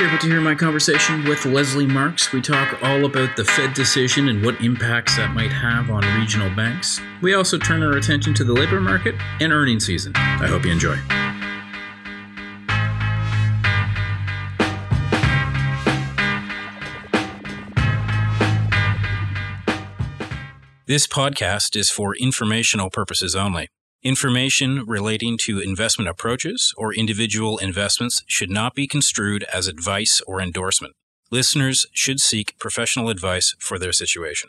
You're about to hear my conversation with Lesley Marks. We talk all about the Fed decision and what impacts that might have on regional banks. We also turn our attention to the labor market and earning season. I hope you enjoy. This podcast is for informational purposes only. Information relating to investment approaches or individual investments should not be construed as advice or endorsement. Listeners should seek professional advice for their situation.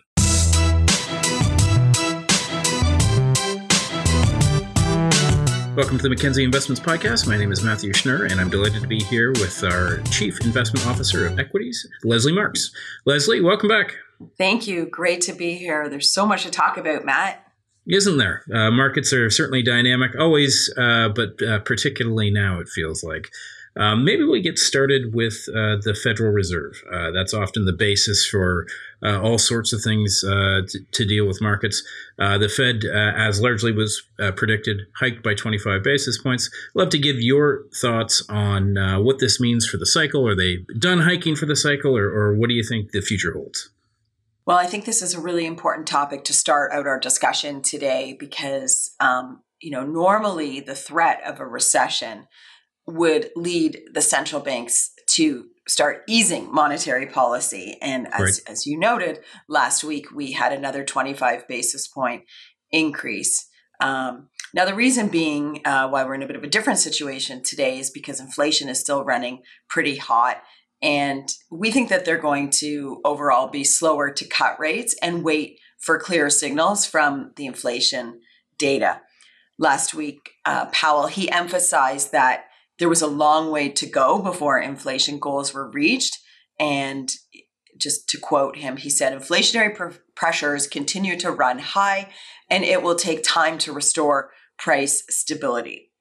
Welcome to the Mackenzie Investments Podcast. My name is Matthew Schnurr, and I'm delighted to be here with our Chief Investment Officer of Equities, Lesley Marks. Lesley, welcome back. Thank you. Great to be here. There's so much to talk about, Matt isn't there? Uh, markets are certainly dynamic, always, uh, but uh, particularly now it feels like. Um, maybe we get started with uh, the Federal Reserve. Uh, that's often the basis for uh, all sorts of things to, to, deal with markets. the Fed, as largely was predicted, hiked by 25 basis points. Love to give your thoughts on what this means for the cycle. Are they done hiking for the cycle, or, or what do you think the future holds? Well, I think this is a really important topic to start out our discussion today because, um, you know, normally the threat of a recession would lead the central banks to start easing monetary policy. And as, right. as you noted, last week we had another 25 basis point increase. Um, now, the reason being uh, why we're in a bit of a different situation today is because inflation is still running pretty hot and we think that they're going to overall be slower to cut rates and wait for clear signals from the inflation data. Last week, uh, Powell, he emphasized that there was a long way to go before inflation goals were reached. And just to quote him, he said, inflationary pr- pressures continue to run high and it will take time to restore price stability.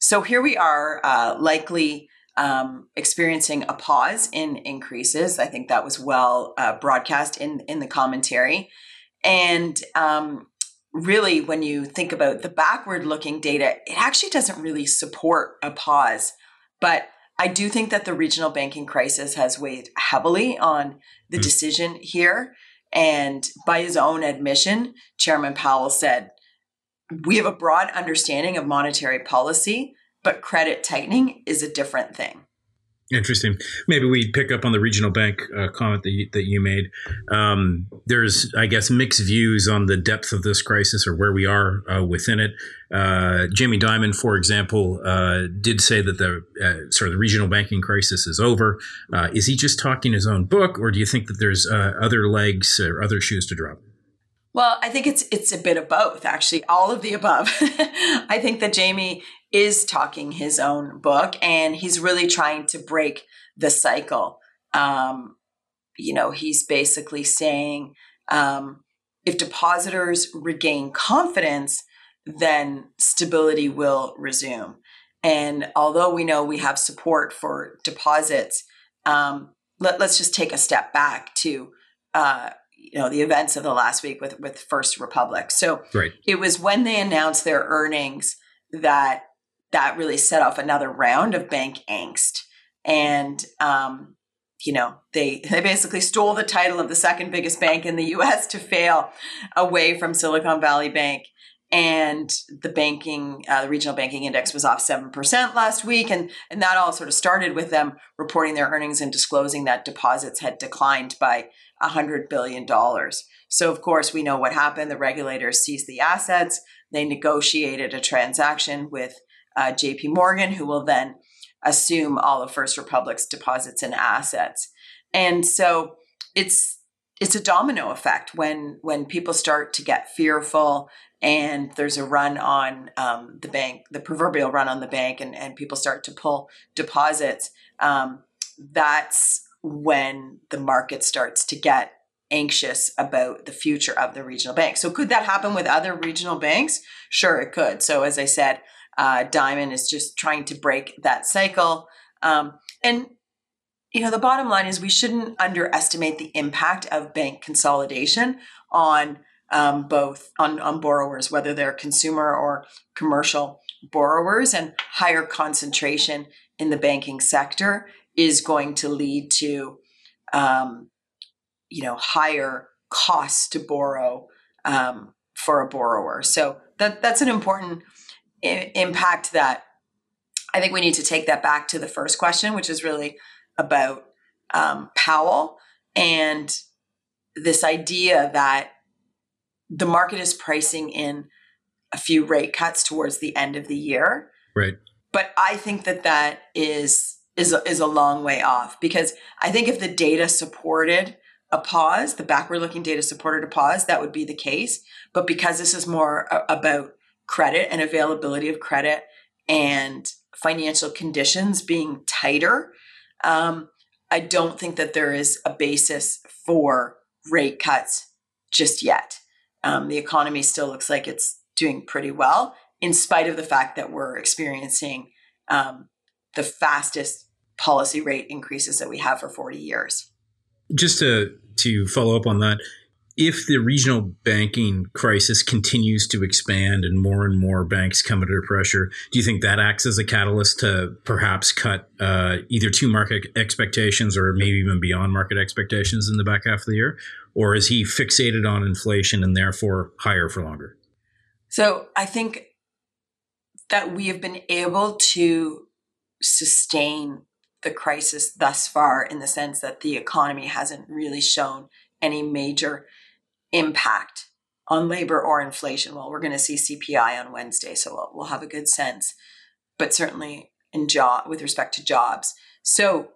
So here we are, uh, likely um, experiencing a pause in increases. I think that was well uh, broadcast in in the commentary, and um, really, when you think about the backward looking data, it actually doesn't really support a pause. But I do think that the regional banking crisis has weighed heavily on the mm. decision here. And by his own admission, Chairman Powell said, We have a broad understanding of monetary policy, but credit tightening is a different thing. Interesting. Maybe we pick up on the regional bank uh, comment that you, that you made. Um, there's, I guess, mixed views on the depth of this crisis or where we are uh, within it. Uh, Jamie Dimon, for example, uh, did say that the uh, sort of the regional banking crisis is over. Uh, is he just talking his own book, or do you think that there's other legs or other shoes to drop? Well, I think it's it's a bit of both, actually, all of the above. I think that Jamie is talking his own book, and he's really trying to break the cycle. Um, you know, he's basically saying um, if depositors regain confidence, then stability will resume. And although we know we have support for deposits, um, let, us just take a step back to uh, you know the events of the last week with with First Republic. So right. it was when they announced their earnings that that really set off another round of bank angst, and um, you know they they basically stole the title of the second biggest bank in the U.S. to fail away from Silicon Valley Bank. And the banking, uh, the regional banking index was off seven percent last week, and and that all sort of started with them reporting their earnings and disclosing that deposits had declined by $100 billion. So, of course, we know what happened. The regulators seized the assets. They negotiated a transaction with uh, JP Morgan, who will then assume all of First Republic's deposits and assets. And so it's it's a domino effect when when people start to get fearful and there's a run on um, the bank, the proverbial run on the bank, and, and people start to pull deposits. Um, that's when the market starts to get anxious about the future of the regional bank. So, could that happen with other regional banks? Sure, it could. So, as I said, uh, Dimon is just trying to break that cycle. Um, and, you know, the bottom line is we shouldn't underestimate the impact of bank consolidation on um, both on, on borrowers, whether they're consumer or commercial borrowers, and higher concentration in the banking sector is going to lead to, um, you know, higher costs to borrow um, for a borrower. So that that's an important I- impact that I think we need to take that back to the first question, which is really about um, Powell and this idea that the market is pricing in a few rate cuts towards the end of the year. Right. But I think that that is is a, is a long way off because I think if the data supported a pause, the backward looking data supported a pause, that would be the case. But because this is more a, about credit and availability of credit and financial conditions being tighter, um, I don't think that there is a basis for rate cuts just yet. Um, the economy still looks like it's doing pretty well, in spite of the fact that we're experiencing um, the fastest policy rate increases that we have for 40 years. Just to to follow up on that, if the regional banking crisis continues to expand and more and more banks come under pressure, do you think that acts as a catalyst to perhaps cut uh, either to market expectations or maybe even beyond market expectations in the back half of the year? Or is he fixated on inflation and therefore higher for longer? So I think that we have been able to sustain the crisis thus far in the sense that the economy hasn't really shown any major impact on labor or inflation. Well, we're going to see CPI on Wednesday, so we'll, we'll have a good sense, but certainly in job with respect to jobs. So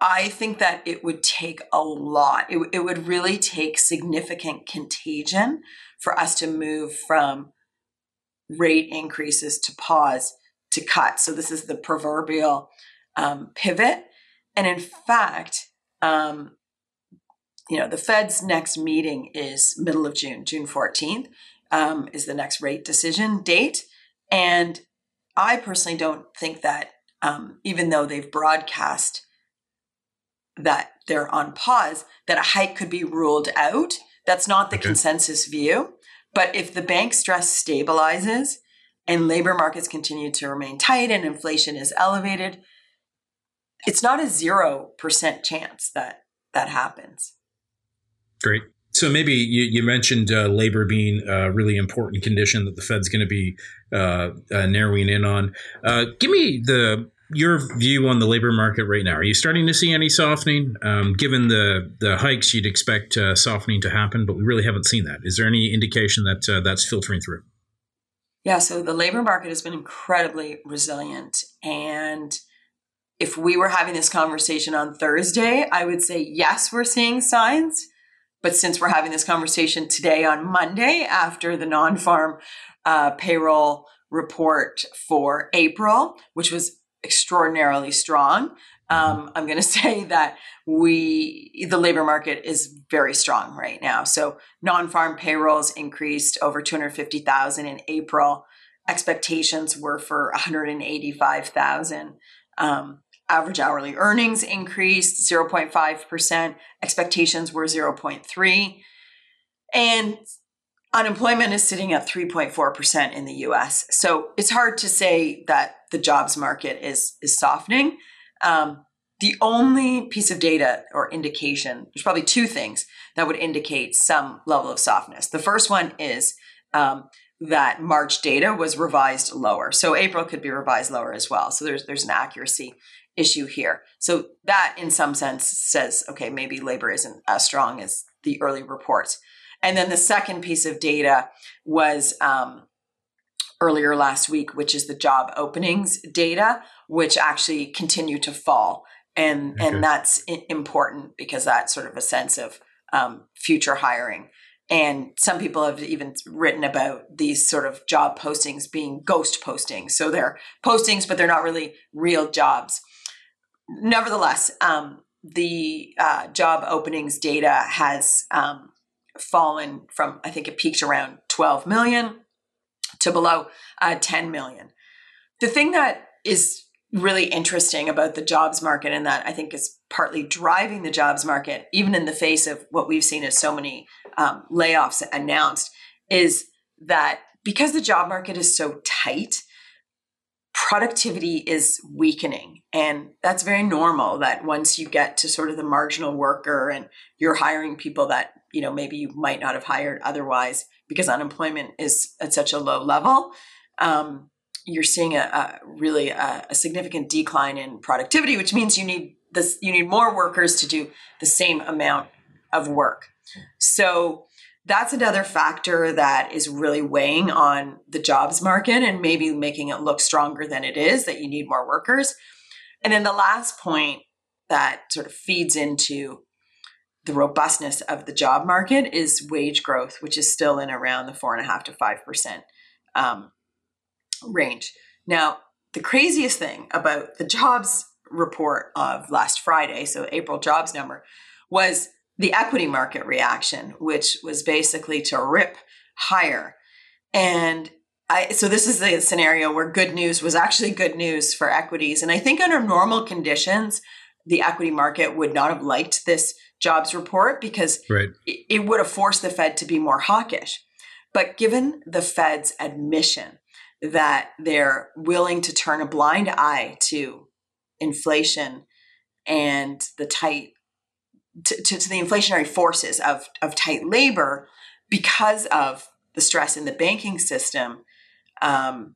I think that it would take a lot. It, it would really take significant contagion for us to move from rate increases to pause to cut. So this is the proverbial um, pivot. And in fact, um, you know, the Fed's next meeting is middle of June, June 14th um, is the next rate decision date. And I personally don't think that, um, even though they've broadcast that they're on pause, that a hike could be ruled out. That's not the okay. consensus view. But if the bank stress stabilizes and labor markets continue to remain tight and inflation is elevated, it's not a 0% chance that that happens. Great. So maybe you, you mentioned uh, labor being a really important condition that the Fed's going to be uh, uh, narrowing in on. Uh, give me the your view on the labor market right now. Are you starting to see any softening? Um, given the the hikes, you'd expect uh, softening to happen, but we really haven't seen that. Is there any indication that uh, that's filtering through? Yeah. So the labor market has been incredibly resilient, and if we were having this conversation on Thursday, I would say yes, we're seeing signs. But since we're having this conversation today on Monday after the non farm uh, payroll report for April, which was extraordinarily strong, um, I'm going to say that we the labor market is very strong right now. So non-farm payrolls increased over 250,000 in April. Expectations were for 185,000. Um, Average hourly earnings increased 0.5%. Expectations were 0.3. And unemployment is sitting at 3.4% in the US. So it's hard to say that the jobs market is, is softening. Um, the only piece of data or indication, there's probably two things that would indicate some level of softness. The first one is um, that March data was revised lower. So April could be revised lower as well. So there's there's an accuracy issue here. So that, in some sense, says, okay, maybe labor isn't as strong as the early reports. And then the second piece of data was um, earlier last week, which is the job openings data, which actually continue to fall. And, okay. and that's important because that's sort of a sense of um, future hiring. And some people have even written about these sort of job postings being ghost postings. So they're postings, but they're not really real jobs nevertheless, um, the uh, job openings data has um, fallen from, I think it peaked around 12 million to below uh, 10 million. The thing that is really interesting about the jobs market and that I think is partly driving the jobs market, even in the face of what we've seen as so many um, layoffs announced, is that because the job market is so tight, productivity is weakening. And that's very normal that once you get to sort of the marginal worker and you're hiring people that, you know, maybe you might not have hired otherwise because unemployment is at such a low level, um, you're seeing a, a really a, a, significant decline in productivity, which means you need this, you need more workers to do the same amount of work. So that's another factor that is really weighing on the jobs market and maybe making it look stronger than it is that you need more workers. And then the last point that sort of feeds into the robustness of the job market is wage growth, which is still in around the four and a half to five percent um, range. Now, the craziest thing about the jobs report of last Friday, so April jobs number, was the equity market reaction, which was basically to rip higher. And I, so this is a scenario where good news was actually good news for equities. And I think under normal conditions, the equity market would not have liked this jobs report because right. it, it would have forced the Fed to be more hawkish. But given the Fed's admission that they're willing to turn a blind eye to inflation and the tight to, to, to the inflationary forces of, of tight labor because of the stress in the banking system, um,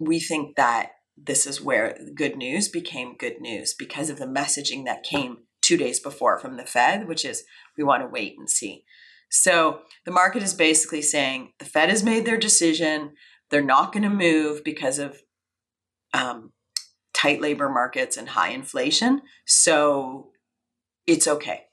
we think that this is where good news became good news because of the messaging that came two days before from the Fed, which is we want to wait and see. So the market is basically saying the Fed has made their decision. They're not going to move because of um, tight labor markets and high inflation. So it's okay.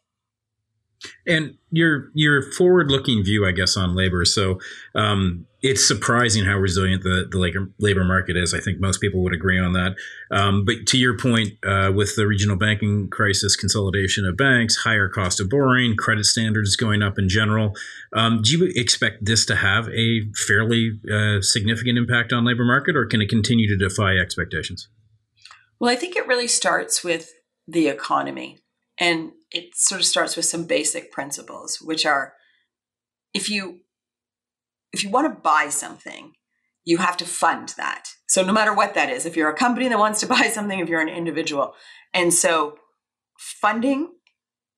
And your your forward looking view, I guess, on labor. So um, it's surprising how resilient the, the labor, labor market is. I think most people would agree on that. Um, but to your point, uh, with the regional banking crisis, consolidation of banks, higher cost of borrowing, credit standards going up in general, um, do you expect this to have a fairly uh, significant impact on labor market, or can it continue to defy expectations? Well, I think it really starts with the economy. And it sort of starts with some basic principles, which are if you if you want to buy something, you have to fund that. So no matter what that is, if you're a company that wants to buy something, if you're an individual. And so funding,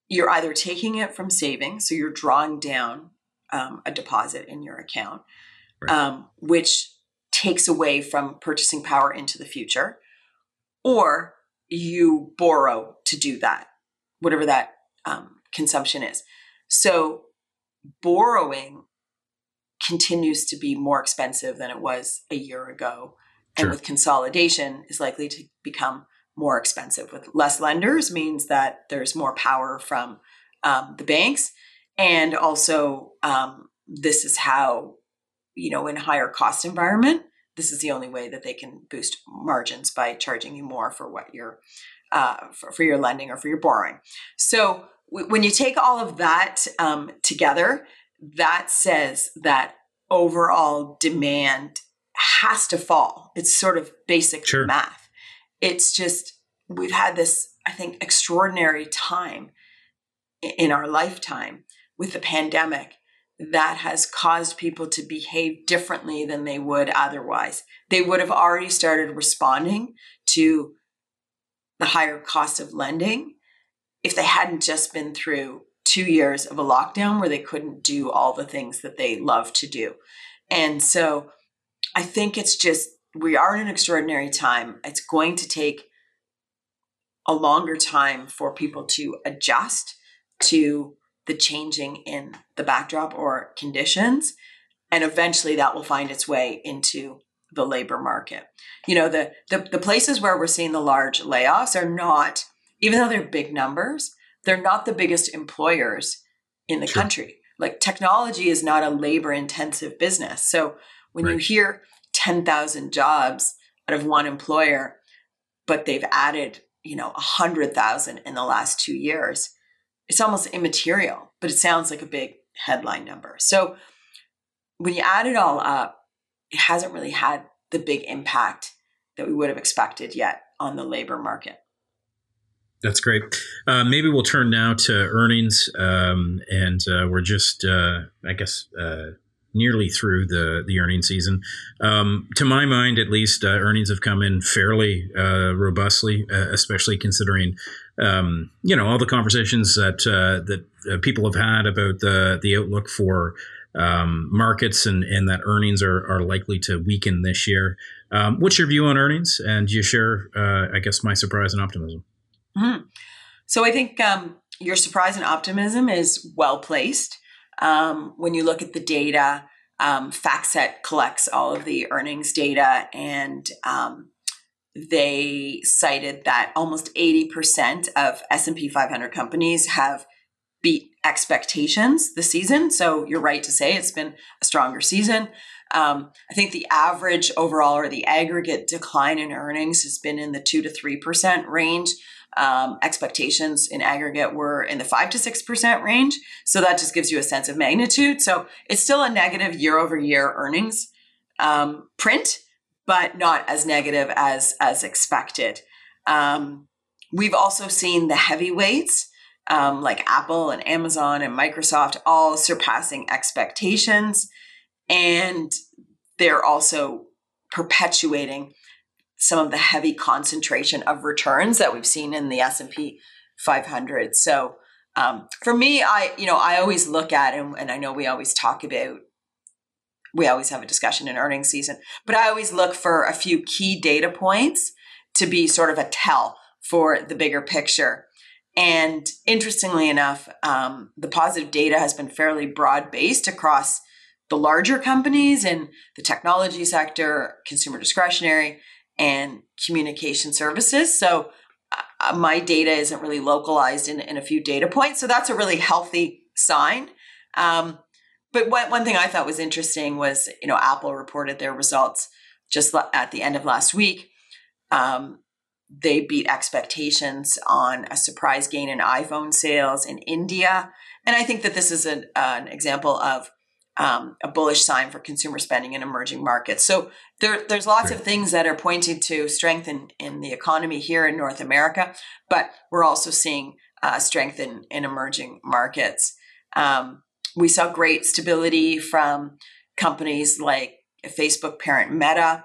you're either taking it from savings, so you're drawing down um, a deposit in your account, right. um, which takes away from purchasing power into the future, or you borrow to do that whatever that um, consumption is. So borrowing continues to be more expensive than it was a year ago. And sure. with consolidation is likely to become more expensive. With less lenders means that there's more power from um, the banks. And also, um, this is how, you know, in a higher cost environment, this is the only way that they can boost margins by charging you more for what you're uh, for, for, your lending or for your borrowing. So w- when you take all of that um, together, that says that overall demand has to fall. It's sort of basic sure. math. It's just, we've had this, I think, extraordinary time in our lifetime with the pandemic that has caused people to behave differently than they would otherwise. They would have already started responding to the higher cost of lending if they hadn't just been through two years of a lockdown where they couldn't do all the things that they love to do. And so I think it's just, we are in an extraordinary time. It's going to take a longer time for people to adjust to the changing in the backdrop or conditions. And eventually that will find its way into the labor market. You know, the, the, the places where we're seeing the large layoffs are not, even though they're big numbers, they're not the biggest employers in the sure. country. Like technology is not a labor intensive business. So when right. you hear 10,000 jobs out of one employer, but they've added, you know, 100,000 in the last two years, it's almost immaterial, but it sounds like a big headline number. So when you add it all up, it hasn't really had the big impact that we would have expected yet on the labor market. That's great. Uh, maybe we'll turn now to earnings, um, and uh, we're just, uh, I guess, uh, nearly through the the earnings season. Um, to my mind, at least, uh, earnings have come in fairly uh, robustly, especially considering um, you know all the conversations that that people have had about the the outlook for um, markets and and that earnings are are likely to weaken this year. Um, what's your view on earnings? And do you share, uh, I guess, my surprise and optimism? Mm-hmm. So I think um, your surprise and optimism is well placed. Um, when you look at the data, um, FactSet collects all of the earnings data, and um, they cited that almost 80% of S&P 500 companies have beat expectations this season. So you're right to say it's been a stronger season. Um, I think the average overall or the aggregate decline in earnings has been in the two to three percent range. Um, expectations in aggregate were in the five to six percent range. So that just gives you a sense of magnitude. So it's still a negative year over year earnings um, print, but not as negative as as expected. Um, we've also seen the heavyweights. Um, like Apple and Amazon and Microsoft all surpassing expectations and they're also perpetuating some of the heavy concentration of returns that we've seen in the S&P 500. So um, for me, I you know I always look at and, and I know we always talk about we always have a discussion in earnings season, but I always look for a few key data points to be sort of a tell for the bigger picture. And interestingly enough, um, the positive data has been fairly broad based across the larger companies in the technology sector, consumer discretionary, and communication services. So uh, my data isn't really localized in, in a few data points. So that's a really healthy sign. Um, but one, one thing I thought was interesting was, you know, Apple reported their results just at the end of last week. Um, they beat expectations on a surprise gain in iPhone sales in India. And I think that this is an, uh, an example of um, a bullish sign for consumer spending in emerging markets. So there, there's lots of things that are pointing to strength in, in the economy here in North America, but we're also seeing uh, strength in, in emerging markets. Um, we saw great stability from companies like Facebook parent Meta.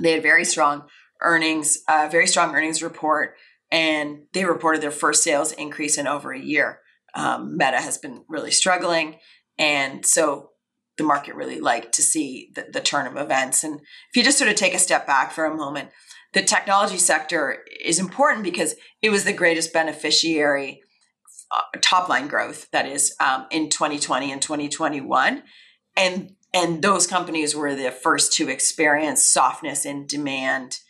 They had very strong earnings, uh, very strong earnings report, and they reported their first sales increase in over a year. Um, Meta has been really struggling. And so the market really liked to see the, the turn of events. And if you just sort of take a step back for a moment, the technology sector is important because it was the greatest beneficiary uh, top line growth that is um, in 2020 and 2021 and and those companies were the first to experience softness in demand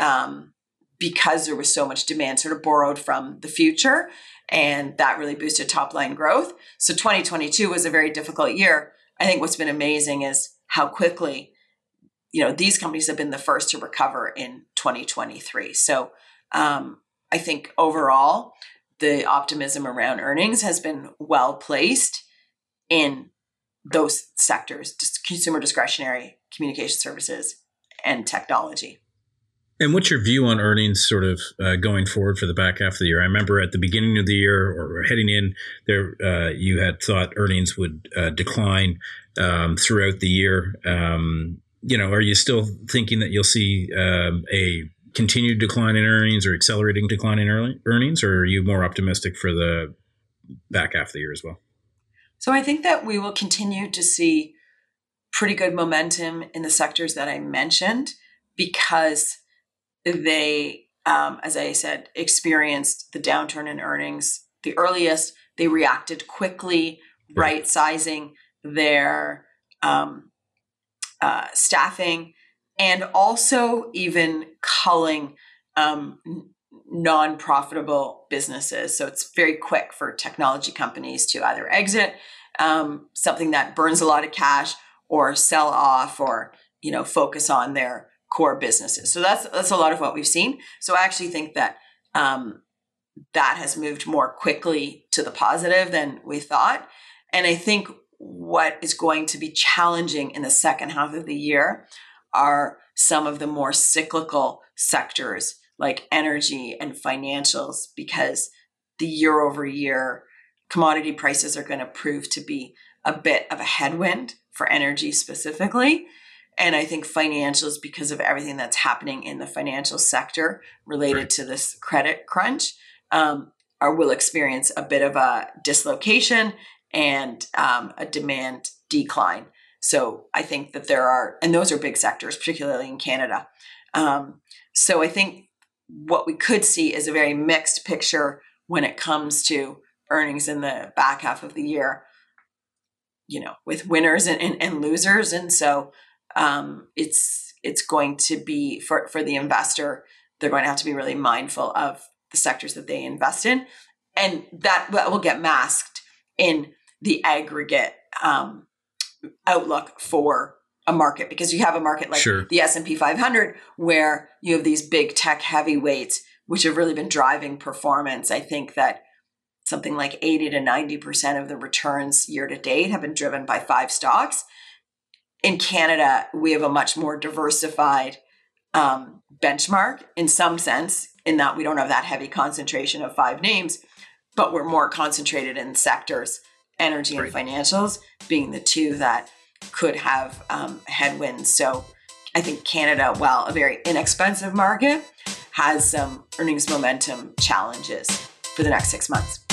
um, because there was so much demand sort of borrowed from the future and that really boosted top line growth. So 2022 was a very difficult year. I think what's been amazing is how quickly you know these companies have been the first to recover in 2023. So um, I think overall the optimism around earnings has been well placed in those sectors consumer discretionary communication services and technology and what's your view on earnings sort of uh, going forward for the back half of the year? I remember at the beginning of the year or heading in there, uh, you had thought earnings would uh, decline um, throughout the year. Um, you know, are you still thinking that you'll see um, a continued decline in earnings or accelerating decline in early earnings, or are you more optimistic for the back half of the year as well? So I think that we will continue to see pretty good momentum in the sectors that I mentioned because they, um, as I said, experienced the downturn in earnings the earliest. They reacted quickly, right sizing their um, uh, staffing, and also even culling um, non profitable businesses. So it's very quick for technology companies to either exit um, something that burns a lot of cash or sell off or you know focus on their core businesses. So that's that's a lot of what we've seen. So I actually think that um, that has moved more quickly to the positive than we thought. And I think what is going to be challenging in the second half of the year are some of the more cyclical sectors like energy and financials because the year over year commodity prices are going to prove to be a bit of a headwind for energy specifically. And I think financials, because of everything that's happening in the financial sector related right. to this credit crunch, um, are will experience a bit of a dislocation and um, a demand decline. So I think that there are, and those are big sectors, particularly in Canada. Um, so I think what we could see is a very mixed picture when it comes to earnings in the back half of the year. You know, with winners and, and, and losers, and so um, it's it's going to be for for the investor. They're going to have to be really mindful of the sectors that they invest in, and that will get masked in the aggregate um, outlook for a market because you have a market like sure. the S&P 500 where you have these big tech heavyweights which have really been driving performance. I think that something like 80 to 90% of the returns year to date have been driven by five stocks. In Canada, we have a much more diversified um, benchmark in some sense, in that we don't have that heavy concentration of five names, but we're more concentrated in sectors energy and financials being the two that could have um, headwinds. So I think Canada, while a very inexpensive market, has some earnings momentum challenges for the next six months.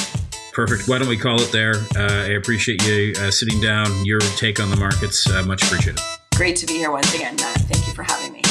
Perfect. Why don't we call it there? Uh, I appreciate you uh, sitting down. Your take on the markets, uh, much appreciated. Great to be here once again, Matt. Thank you for having me.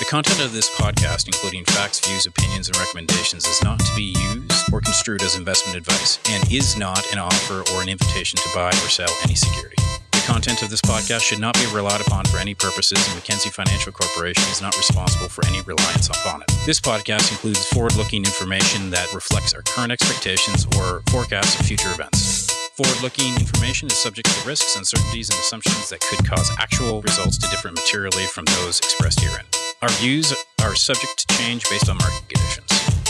The content of this podcast, including facts, views, opinions, and recommendations, is not to be used or construed as investment advice and is not an offer or an invitation to buy or sell any security. The content of this podcast should not be relied upon for any purposes, and Mackenzie Financial Corporation is not responsible for any reliance upon it. This podcast includes forward looking information that reflects our current expectations or forecasts of future events. Forward looking information is subject to risks, uncertainties, and assumptions that could cause actual results to differ materially from those expressed herein. Our views are subject to change based on market conditions.